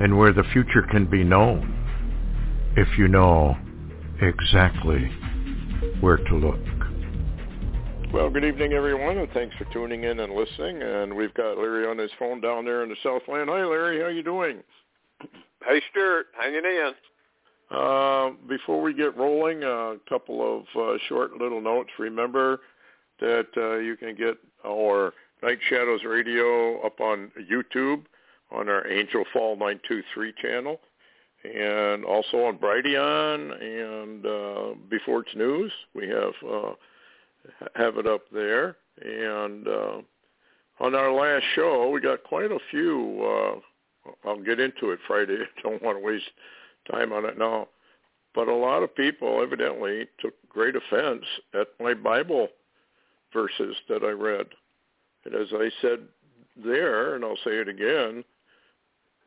and where the future can be known if you know exactly where to look. Well, good evening, everyone, and thanks for tuning in and listening. And we've got Larry on his phone down there in the Southland. Hi, Larry. How you doing? Hey, Stewart. Hanging in. Uh, before we get rolling, a couple of uh, short little notes. Remember that uh, you can get our Night Shadows Radio up on YouTube on our Angel Fall 923 channel and also on Brighteon and uh, Before It's News. We have uh, have it up there. And uh, on our last show, we got quite a few. Uh, I'll get into it Friday. I don't want to waste time on it now. But a lot of people evidently took great offense at my Bible verses that I read. And as I said there, and I'll say it again,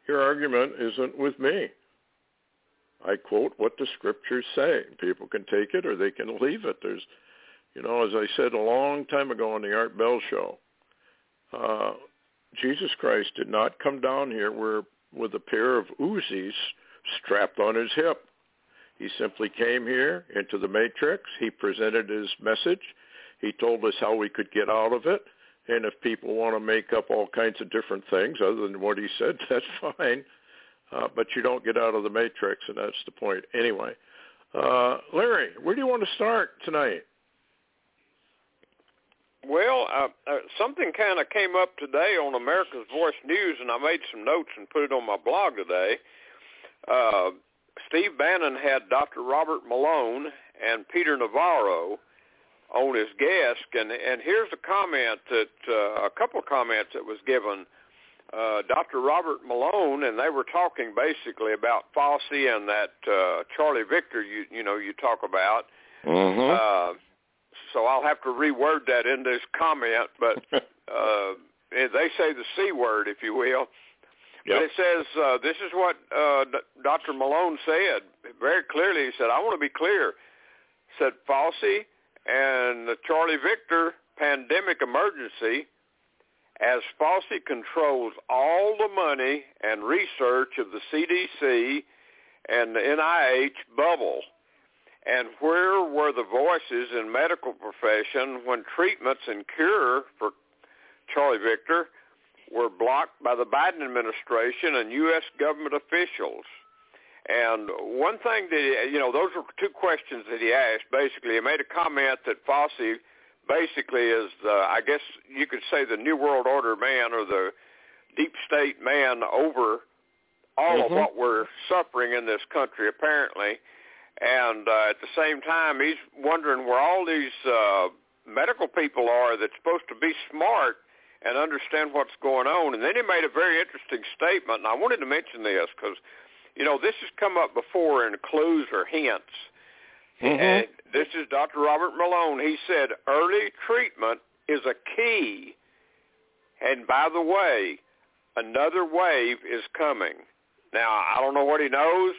your argument isn't with me. I quote what the scriptures say. People can take it or they can leave it. There's, you know, as I said a long time ago on the Art Bell show, uh, Jesus Christ did not come down here where, with a pair of Uzis strapped on his hip. He simply came here into the matrix. He presented his message. He told us how we could get out of it. And if people want to make up all kinds of different things other than what he said, that's fine. Uh, but you don't get out of the matrix, and that's the point. Anyway, uh, Larry, where do you want to start tonight? Well, uh, uh, something kind of came up today on America's Voice News, and I made some notes and put it on my blog today. Uh, Steve Bannon had Dr. Robert Malone and Peter Navarro on his guest, and and here's a comment that uh, a couple of comments that was given. Uh, Dr. Robert Malone, and they were talking basically about Fauci and that uh, Charlie Victor you you know you talk about. Mm-hmm. Uh, so I'll have to reword that in this comment, but uh, they say the c word, if you will. Yep. But it says uh, this is what uh, D- Dr. Malone said very clearly. He said, "I want to be clear." Said Fauci and the Charlie Victor pandemic emergency, as Fauci controls all the money and research of the CDC and the NIH bubble. And where were the voices in medical profession when treatments and cure for Charlie Victor were blocked by the Biden administration and U.S. government officials. And one thing that, you know, those were two questions that he asked. Basically, he made a comment that Fauci basically is, the, I guess you could say, the New World Order man or the deep state man over all mm-hmm. of what we're suffering in this country, apparently. And uh, at the same time, he's wondering where all these uh, medical people are that's supposed to be smart and understand what's going on. And then he made a very interesting statement, and I wanted to mention this because, you know, this has come up before in clues or hints. Mm-hmm. And this is Dr. Robert Malone. He said early treatment is a key. And by the way, another wave is coming. Now, I don't know what he knows,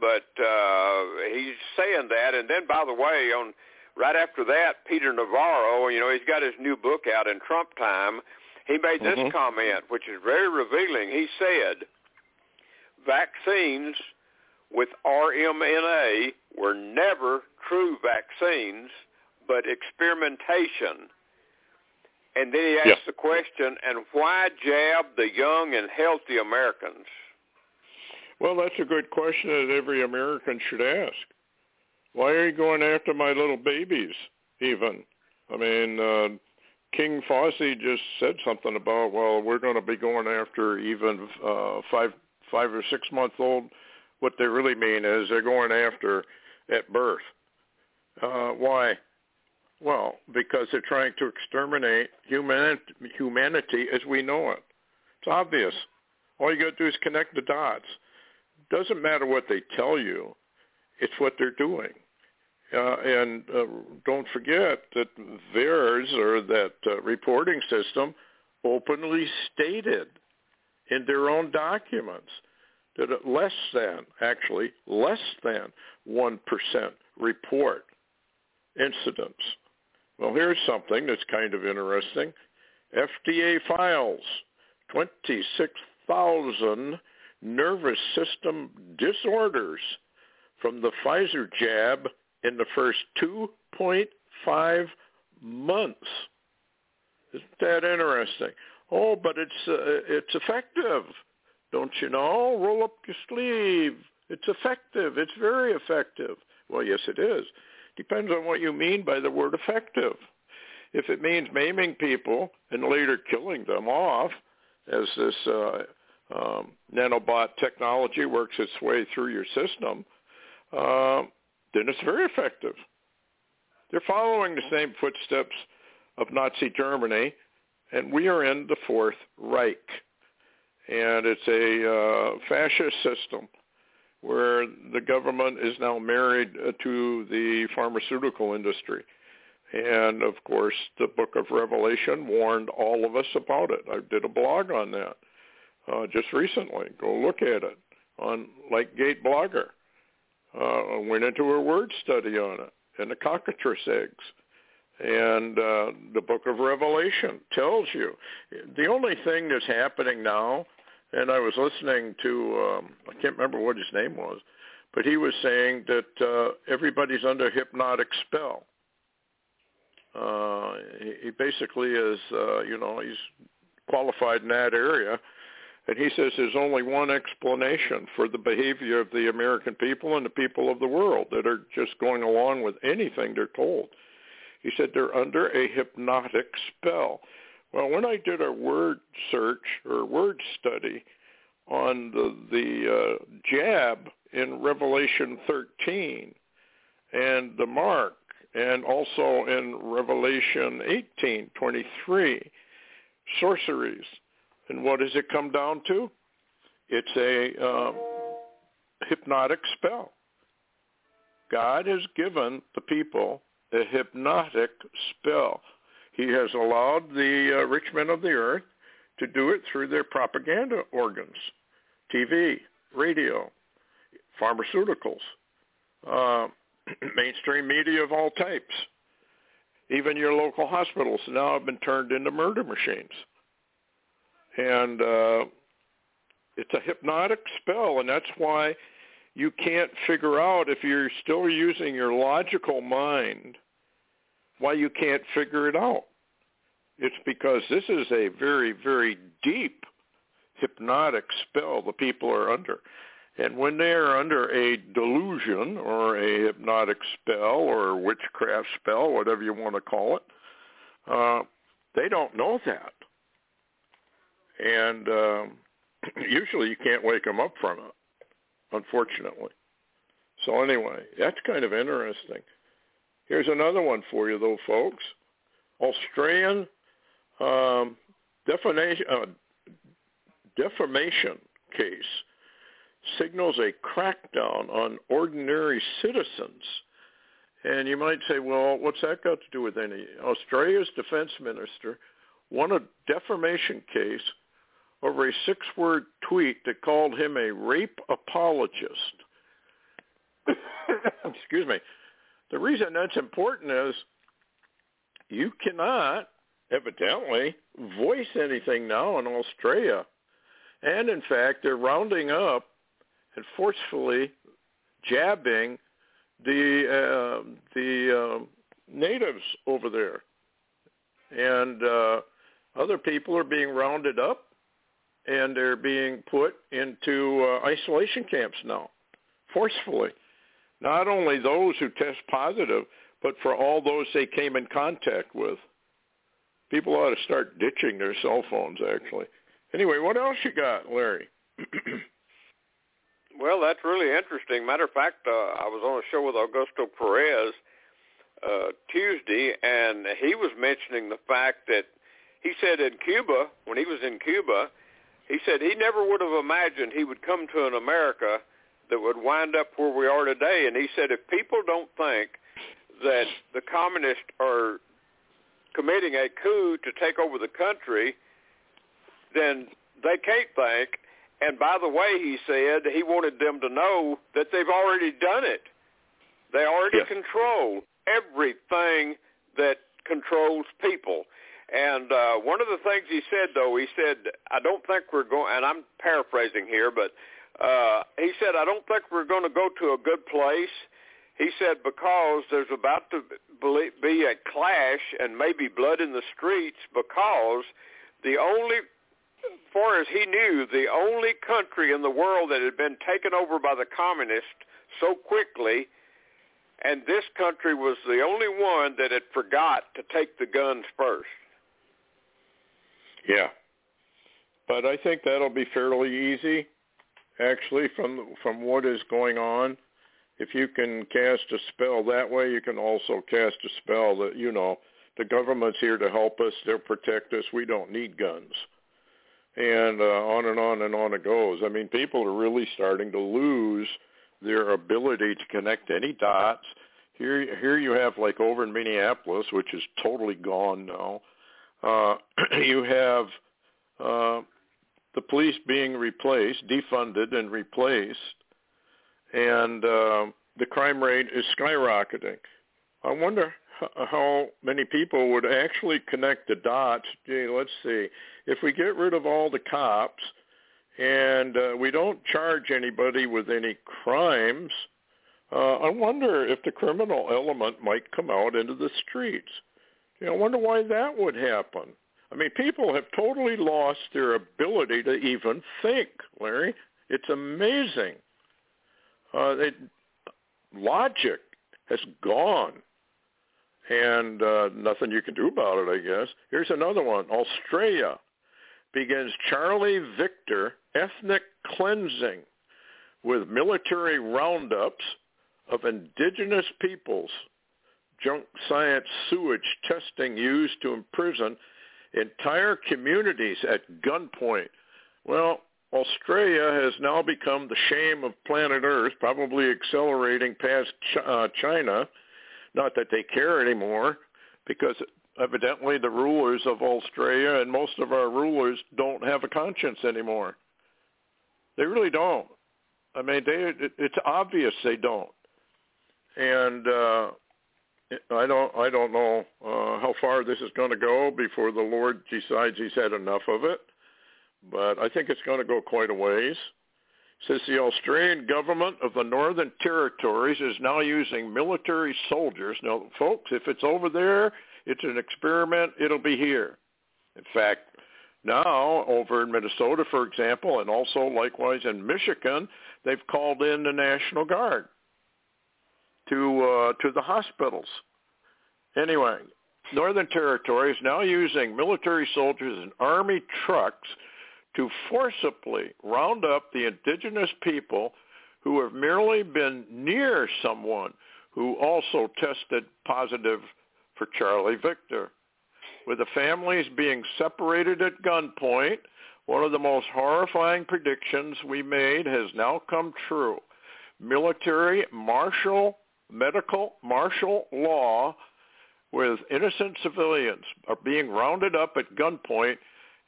but uh, he's saying that. And then, by the way, on right after that, Peter Navarro, you know, he's got his new book out in Trump time. He made this Mhm. comment, which is very revealing. He said, vaccines with RMNA were never true vaccines, but experimentation. And then he asked Yeah. the question, and why jab the young and healthy Americans? Well, that's a good question that every American should ask. Why are you going after my little babies, even? I mean, uh, King Fauci just said something about, well, we're going to be going after even uh, five, five or six month old. What they really mean is they're going after at birth. Uh, why? Well, because they're trying to exterminate humanity, humanity as we know it. It's obvious. All you got to do is connect the dots. Doesn't matter what they tell you; it's what they're doing. Uh, and uh, don't forget that VAERS or that uh, reporting system openly stated in their own documents that less than, actually less than 1% report incidents. Well, here's something that's kind of interesting. FDA files 26,000 nervous system disorders from the Pfizer jab in the first 2.5 months. Isn't that interesting? Oh, but it's uh, it's effective, don't you know? Roll up your sleeve. It's effective. It's very effective. Well, yes, it is. Depends on what you mean by the word effective. If it means maiming people and later killing them off, as this uh, um, nanobot technology works its way through your system, uh, then it's very effective. They're following the same footsteps of Nazi Germany, and we are in the Fourth Reich. And it's a uh, fascist system where the government is now married uh, to the pharmaceutical industry. And of course, the book of Revelation warned all of us about it. I did a blog on that uh, just recently. Go look at it on Gate Blogger. Uh, went into a word study on it and the cockatrice eggs. And uh, the book of Revelation tells you. The only thing that's happening now, and I was listening to, um, I can't remember what his name was, but he was saying that uh, everybody's under hypnotic spell. Uh, he, he basically is, uh, you know, he's qualified in that area and he says there's only one explanation for the behavior of the American people and the people of the world that are just going along with anything they're told. He said they're under a hypnotic spell. Well, when I did a word search or word study on the the uh, jab in Revelation 13 and the mark and also in Revelation 18:23 sorceries and what does it come down to? It's a uh, hypnotic spell. God has given the people a hypnotic spell. He has allowed the uh, rich men of the earth to do it through their propaganda organs, TV, radio, pharmaceuticals, uh, mainstream media of all types. Even your local hospitals now have been turned into murder machines and uh, it's a hypnotic spell, and that's why you can't figure out if you're still using your logical mind why you can't figure it out. It's because this is a very, very deep hypnotic spell the people are under. And when they are under a delusion or a hypnotic spell or witchcraft spell, whatever you want to call it, uh, they don't know that and um, usually you can't wake them up from it, unfortunately. So anyway, that's kind of interesting. Here's another one for you, though, folks. Australian um, defamation, uh, defamation case signals a crackdown on ordinary citizens. And you might say, well, what's that got to do with any? Australia's defense minister won a defamation case over a six-word tweet that called him a rape apologist. Excuse me. The reason that's important is you cannot, evidently, voice anything now in Australia. And in fact, they're rounding up and forcefully jabbing the uh, the uh, natives over there, and uh, other people are being rounded up and they're being put into uh, isolation camps now, forcefully. Not only those who test positive, but for all those they came in contact with. People ought to start ditching their cell phones, actually. Anyway, what else you got, Larry? well, that's really interesting. Matter of fact, uh, I was on a show with Augusto Perez uh, Tuesday, and he was mentioning the fact that he said in Cuba, when he was in Cuba, he said he never would have imagined he would come to an America that would wind up where we are today. And he said, if people don't think that the communists are committing a coup to take over the country, then they can't think. And by the way, he said he wanted them to know that they've already done it. They already Yes. control everything that controls people. And uh, one of the things he said, though, he said, I don't think we're going, and I'm paraphrasing here, but uh, he said, I don't think we're going to go to a good place. He said, because there's about to be a clash and maybe blood in the streets because the only, far as he knew, the only country in the world that had been taken over by the communists so quickly and this country was the only one that had forgot to take the guns first. Yeah. But I think that'll be fairly easy, actually, from from what is going on. If you can cast a spell that way, you can also cast a spell that, you know, the government's here to help us. They'll protect us. We don't need guns. And uh, on and on and on it goes. I mean, people are really starting to lose their ability to connect any dots. Here, here you have like over in Minneapolis, which is totally gone now. Uh, you have uh, the police being replaced, defunded and replaced, and uh, the crime rate is skyrocketing. I wonder how many people would actually connect the dots. Gee, let's see. If we get rid of all the cops and uh, we don't charge anybody with any crimes, uh, I wonder if the criminal element might come out into the streets. You know, I wonder why that would happen. I mean, people have totally lost their ability to even think, Larry. It's amazing. Uh, it, logic has gone, and uh, nothing you can do about it, I guess. Here's another one. Australia begins Charlie Victor ethnic cleansing with military roundups of indigenous peoples, junk science sewage testing used to imprison entire communities at gunpoint. Well, Australia has now become the shame of planet Earth, probably accelerating past uh, China. Not that they care anymore, because evidently the rulers of Australia and most of our rulers don't have a conscience anymore. They really don't. I mean, they, it's obvious they don't. And uh, I don't, I don't know uh, how far this is going to go before the Lord decides He's had enough of it but I think it's going to go quite a ways. Says the Australian government of the Northern Territories is now using military soldiers. Now, folks, if it's over there, it's an experiment. It'll be here. In fact, now over in Minnesota, for example, and also likewise in Michigan, they've called in the National Guard to uh, to the hospitals. Anyway, Northern Territory is now using military soldiers and army trucks to forcibly round up the indigenous people who have merely been near someone who also tested positive for Charlie Victor. With the families being separated at gunpoint, one of the most horrifying predictions we made has now come true. Military, martial, medical, martial law with innocent civilians are being rounded up at gunpoint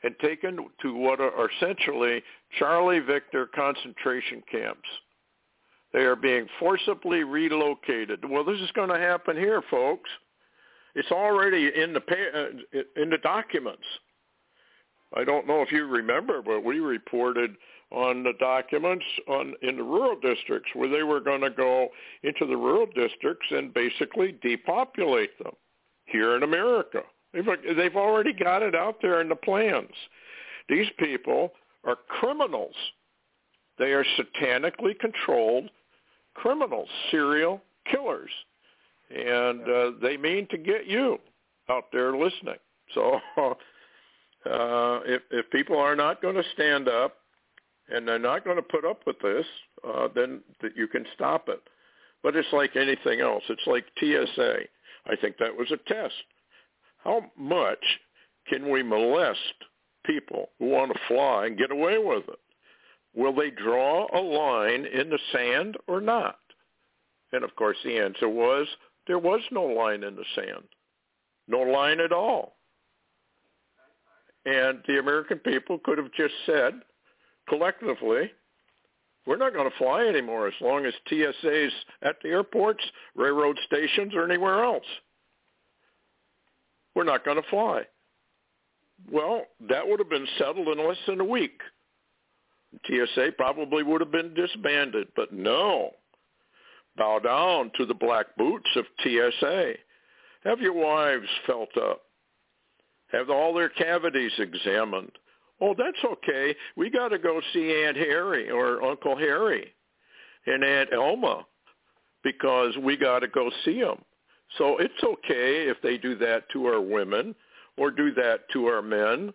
and taken to what are essentially Charlie Victor concentration camps. They are being forcibly relocated. Well, this is going to happen here, folks. It's already in the uh, in the documents. I don't know if you remember, but we reported on the documents on in the rural districts where they were going to go into the rural districts and basically depopulate them here in America. They've, they've already got it out there in the plans. These people are criminals. They are satanically controlled criminals, serial killers. And uh, they mean to get you out there listening. So uh, if, if people are not going to stand up and they're not going to put up with this, uh, then that you can stop it. But it's like anything else. It's like TSA. I think that was a test. How much can we molest people who want to fly and get away with it? will they draw a line in the sand or not? And of course the answer was there was no line in the sand. No line at all. And the American people could have just said collectively, we're not going to fly anymore as long as TSA's at the airports, railroad stations, or anywhere else. We're not going to fly. Well, that would have been settled in less than a week. TSA probably would have been disbanded, but no. Bow down to the black boots of TSA. Have your wives felt up. Have all their cavities examined. Oh, that's okay. We got to go see Aunt Harry or Uncle Harry and Aunt Elma because we got to go see them. So it's okay if they do that to our women or do that to our men.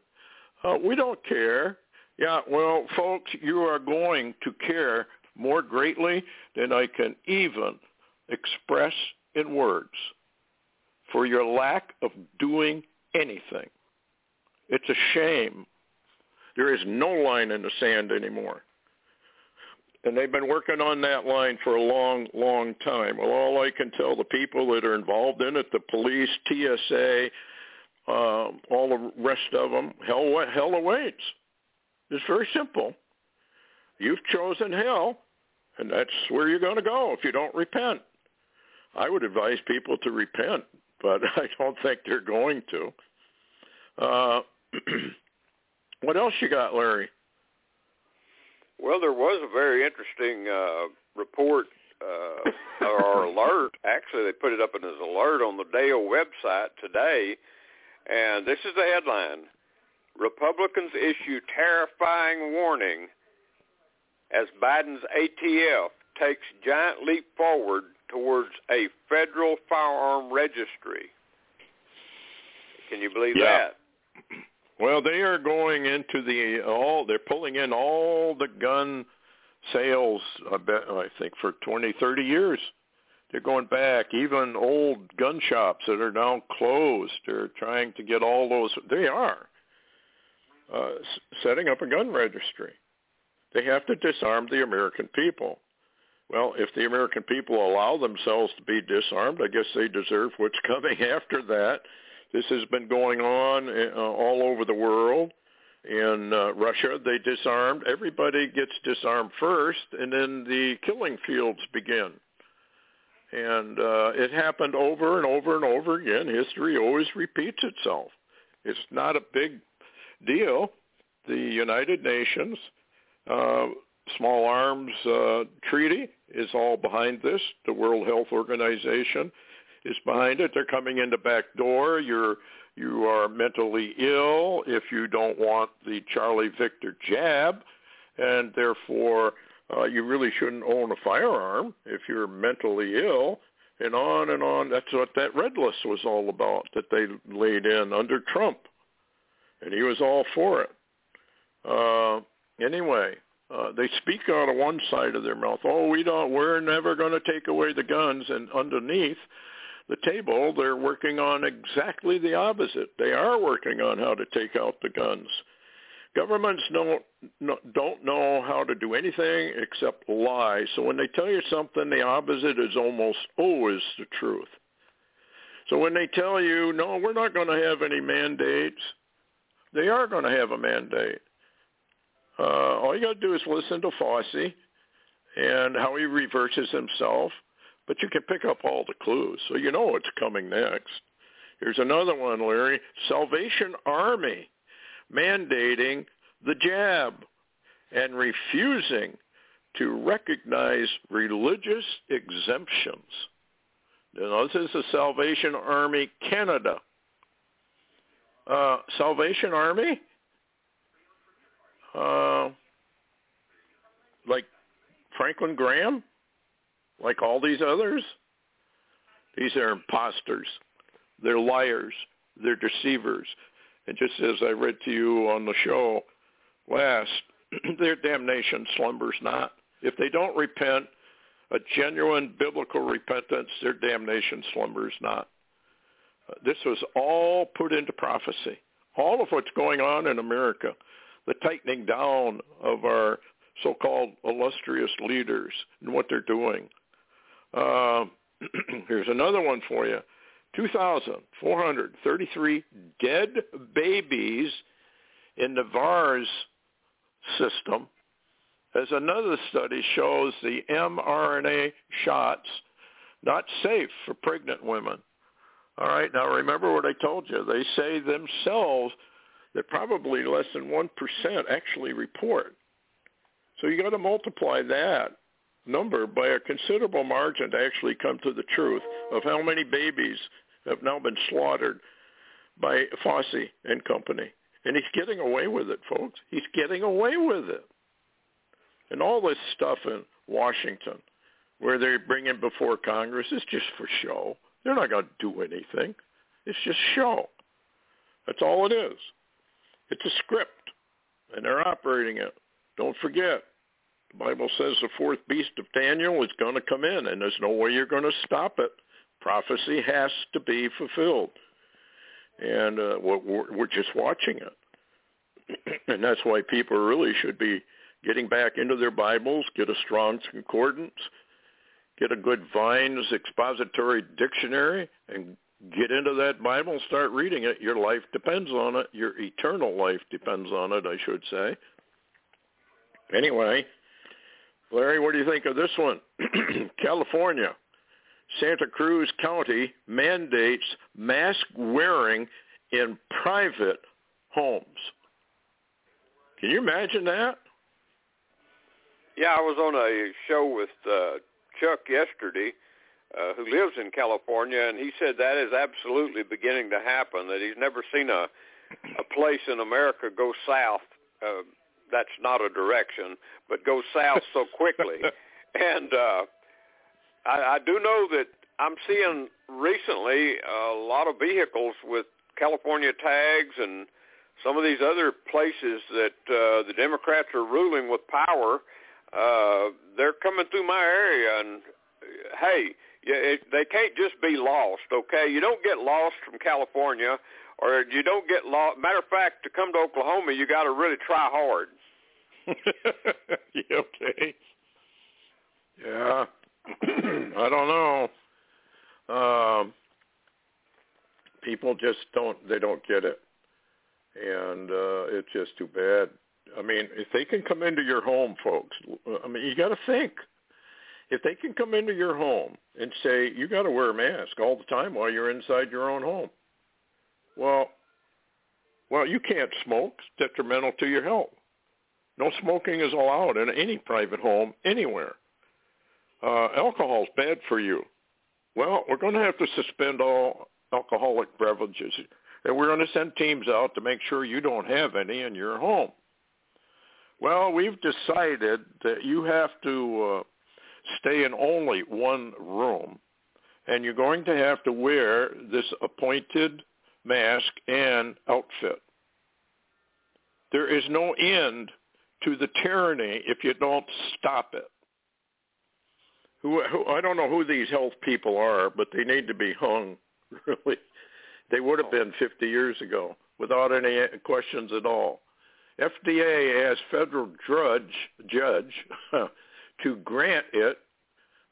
Uh, we don't care. Yeah, well, folks, you are going to care more greatly than I can even express in words for your lack of doing anything. It's a shame. There is no line in the sand anymore. And they've been working on that line for a long, long time. Well, all I can tell the people that are involved in it, the police, TSA, uh, all the rest of them, hell, hell awaits. It's very simple. You've chosen hell, and that's where you're going to go if you don't repent. I would advise people to repent, but I don't think they're going to. Uh, what else you got, Larry? Well, there was a very interesting uh, report uh, or alert. Actually, they put it up in as alert on the Dale website today, and this is the headline: Republicans issue terrifying warning as Biden's ATF takes giant leap forward towards a federal firearm registry. Can you believe yeah. that? Well, they are going into the all. They're pulling in all the gun sales. I bet I think for twenty, thirty years. They're going back. Even old gun shops that are now closed. They're trying to get all those. They are uh, setting up a gun registry. They have to disarm the American people. Well, if the American people allow themselves to be disarmed, I guess they deserve what's coming after that. This has been going on uh, all over the world. In uh, Russia, they disarmed. Everybody gets disarmed first, and then the killing fields begin. And uh, it happened over and over and over again. History always repeats itself. It's not a big deal. The United Nations uh, Small Arms uh, Treaty is all behind this. The World Health Organization is behind it. They're coming in the back door. You're you are mentally ill if you don't want the Charlie Victor jab, and therefore uh, you really shouldn't own a firearm if you're mentally ill, and on and on. That's what that red list was all about that they laid in under Trump, and he was all for it. Uh, anyway, uh, they speak out of one side of their mouth. Oh, we don't. We're never going to take away the guns, and underneath the table, they're working on exactly the opposite. They are working on how to take out the guns. Governments don't don't know how to do anything except lie. So when they tell you something, the opposite is almost always the truth. So when they tell you, no, we're not going to have any mandates, they are going to have a mandate. Uh, all you got to do is listen to Fauci and how he reverses himself but you can pick up all the clues, so you know what's coming next. Here's another one, Larry. Salvation Army mandating the jab and refusing to recognize religious exemptions. Now, this is the Salvation Army Canada. Uh, Salvation Army? Uh, like Franklin Graham? like all these others. These are imposters. They're liars. They're deceivers. And just as I read to you on the show last, their damnation slumbers not. If they don't repent, a genuine biblical repentance, their damnation slumbers not. Uh, this was all put into prophecy. All of what's going on in America, the tightening down of our so-called illustrious leaders and what they're doing. Uh, here's another one for you. 2,433 dead babies in the VAERS system as another study shows the mRNA shots not safe for pregnant women. All right, now remember what I told you. They say themselves that probably less than 1% actually report. So you got to multiply that number by a considerable margin to actually come to the truth of how many babies have now been slaughtered by Fauci and company. And he's getting away with it, folks. He's getting away with it. And all this stuff in Washington where they bring him before Congress is just for show. They're not going to do anything. It's just show. That's all it is. It's a script, and they're operating it. Don't forget, the Bible says the fourth beast of Daniel is going to come in, and there's no way you're going to stop it. Prophecy has to be fulfilled, and uh, we're, we're just watching it. and that's why people really should be getting back into their Bibles, get a strong concordance, get a good Vine's expository dictionary, and get into that Bible start reading it. Your life depends on it. Your eternal life depends on it, I should say. Anyway, Larry, what do you think of this one? California, Santa Cruz County mandates mask wearing in private homes. Can you imagine that? Yeah, I was on a show with uh, Chuck yesterday, uh, who lives in California, and he said that is absolutely beginning to happen. That he's never seen a a place in America go south. Uh, that's not a direction, but go south so quickly. and uh, I, I do know that I'm seeing recently a lot of vehicles with California tags and some of these other places that uh, the Democrats are ruling with power uh, they're coming through my area, and hey, it, they can't just be lost. Okay, you don't get lost from California, or you don't get lost. Matter of fact, to come to Oklahoma, you got to really try hard. okay. Yeah. I don't know. Um, people just don't. They don't get it, and uh, it's just too bad. I mean, if they can come into your home, folks, I mean, you got to think. If they can come into your home and say you got to wear a mask all the time while you're inside your own home, well, well, you can't smoke. It's detrimental to your health. No smoking is allowed in any private home anywhere. Uh, alcohol is bad for you. Well, we're going to have to suspend all alcoholic beverages, and we're going to send teams out to make sure you don't have any in your home. Well, we've decided that you have to uh, stay in only one room, and you're going to have to wear this appointed mask and outfit. There is no end to the tyranny if you don't stop it. Who, who, I don't know who these health people are, but they need to be hung. Really, they would have been 50 years ago without any questions at all. FDA as federal judge, judge to grant it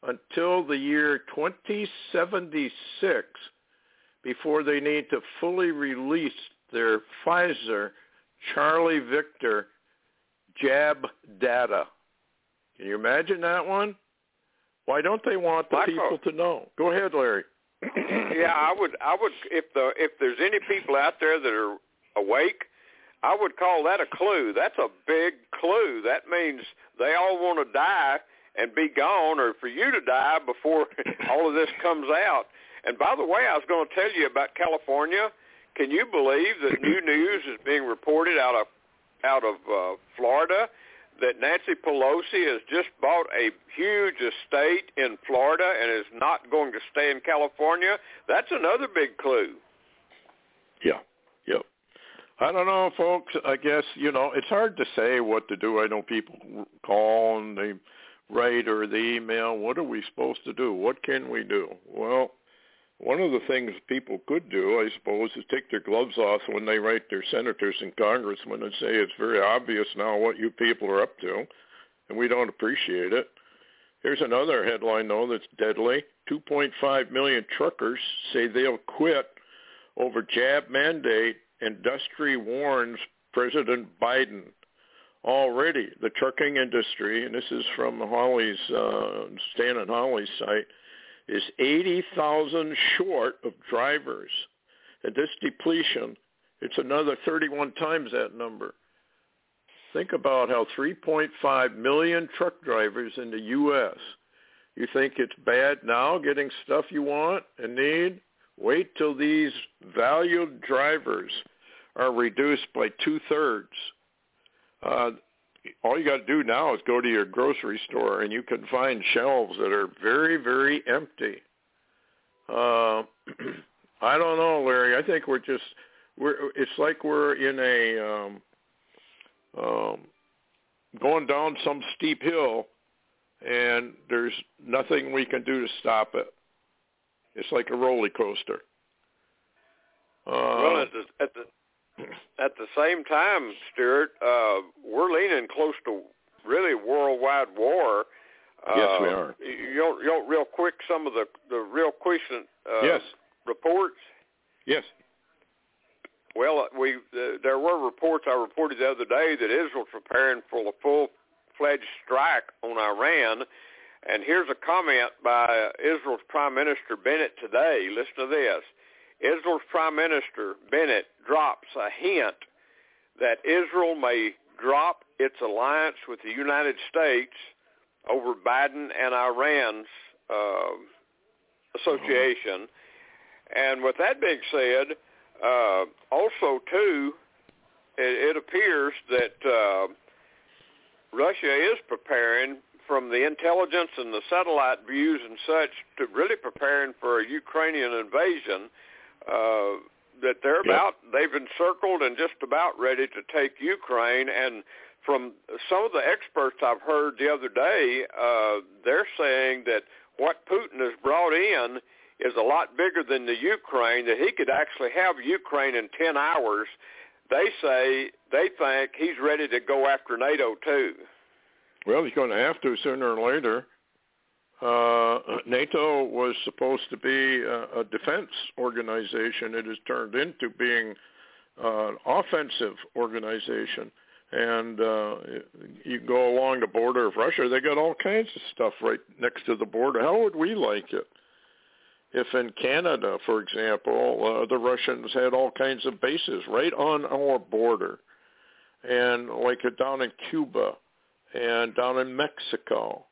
until the year 2076 before they need to fully release their Pfizer Charlie Victor jab data. Can you imagine that one? Why don't they want the people to know? Go ahead, Larry. yeah, I would I would if the if there's any people out there that are awake I would call that a clue. That's a big clue. That means they all want to die and be gone or for you to die before all of this comes out. And by the way, I was going to tell you about California. Can you believe that new news is being reported out of out of uh, Florida that Nancy Pelosi has just bought a huge estate in Florida and is not going to stay in California? That's another big clue. Yeah. I don't know, folks. I guess you know it's hard to say what to do. I know people call and they write or they email. What are we supposed to do? What can we do? Well, one of the things people could do, I suppose, is take their gloves off when they write their senators and congressmen and say it's very obvious now what you people are up to. and we don't appreciate it. Here's another headline, though, that's deadly. 2.5 million truckers say they'll quit over jab mandate. Industry warns President Biden. Already, the trucking industry, and this is from Holly's, uh, Stan and Holly's site, is 80,000 short of drivers. At this depletion, it's another 31 times that number. Think about how 3.5 million truck drivers in the U.S. You think it's bad now getting stuff you want and need? Wait till these valued drivers are reduced by two-thirds. Uh, all you got to do now is go to your grocery store and you can find shelves that are very, very empty. Uh, I don't know, Larry. I think we're just we're. It's like we're in a um, um, going down some steep hill, and there's nothing we can do to stop it. It's like a roller coaster. Uh, well, at the, at the at the same time, Stewart, uh, we're leaning close to really worldwide war. Uh, yes, we are. You know, you know, real quick, some of the the real quick uh, yes. reports. Yes. Well, we uh, there were reports I reported the other day that Israel's preparing for a full-fledged strike on Iran. And here's a comment by Israel's Prime Minister Bennett today. Listen to this. Israel's Prime Minister Bennett drops a hint that Israel may drop its alliance with the United States over Biden and Iran's uh, association. And with that being said, uh, also too, it, it appears that uh, Russia is preparing from the intelligence and the satellite views and such to really preparing for a Ukrainian invasion uh, that they're about they've encircled and just about ready to take Ukraine. And from some of the experts I've heard the other day uh they're saying that what Putin has brought in is a lot bigger than the Ukraine that he could actually have Ukraine in 10 hours. They say they think he's ready to go after NATO too well he's going to have to sooner or later uh, NATO was supposed to be a, a defense organization. It has turned into being uh, an offensive organization. And uh, you go along the border of Russia, they got all kinds of stuff right next to the border. How would we like it? If in Canada, for example, uh, the Russians had all kinds of bases right on our border, and like down in Cuba and down in Mexico,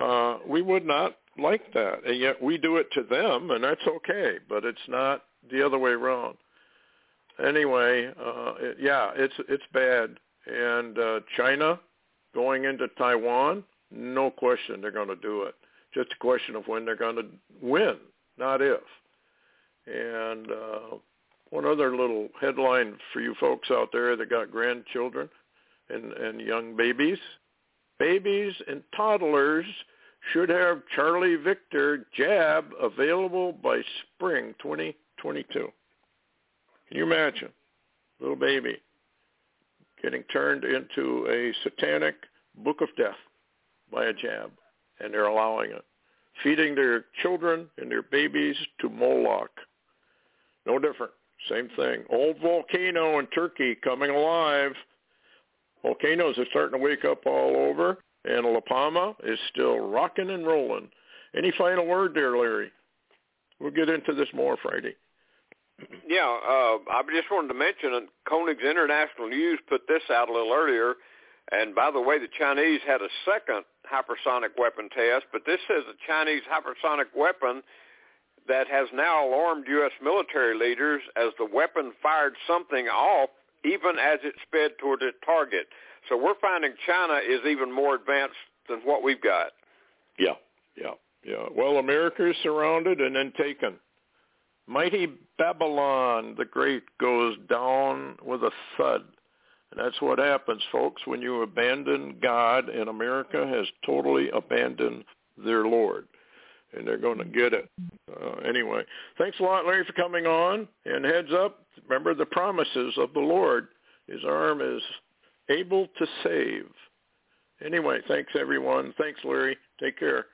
uh, we would not like that, and yet we do it to them, and that's okay. But it's not the other way around. Anyway, uh, it, yeah, it's it's bad. And uh, China going into Taiwan, no question they're going to do it. Just a question of when they're going to win, not if. And uh, one other little headline for you folks out there that got grandchildren and, and young babies babies and toddlers should have Charlie Victor jab available by spring 2022. Can you imagine? Little baby getting turned into a satanic book of death by a jab, and they're allowing it. Feeding their children and their babies to Moloch. No different. Same thing. Old volcano in Turkey coming alive volcanoes are starting to wake up all over, and La Palma is still rocking and rolling. Any final word there, Larry? We'll get into this more Friday. Yeah, uh, I just wanted to mention uh, Koenig's International News put this out a little earlier. And by the way, the Chinese had a second hypersonic weapon test, but this is a Chinese hypersonic weapon that has now alarmed U.S. military leaders as the weapon fired something off even as it sped toward its target. So we're finding China is even more advanced than what we've got. Yeah, yeah, yeah. Well, America is surrounded and then taken. Mighty Babylon the Great goes down with a thud. And that's what happens, folks, when you abandon God, and America has totally abandoned their Lord and they're going to get it. Uh, anyway, thanks a lot, Larry, for coming on. And heads up, remember the promises of the Lord. His arm is able to save. Anyway, thanks everyone. Thanks, Larry. Take care.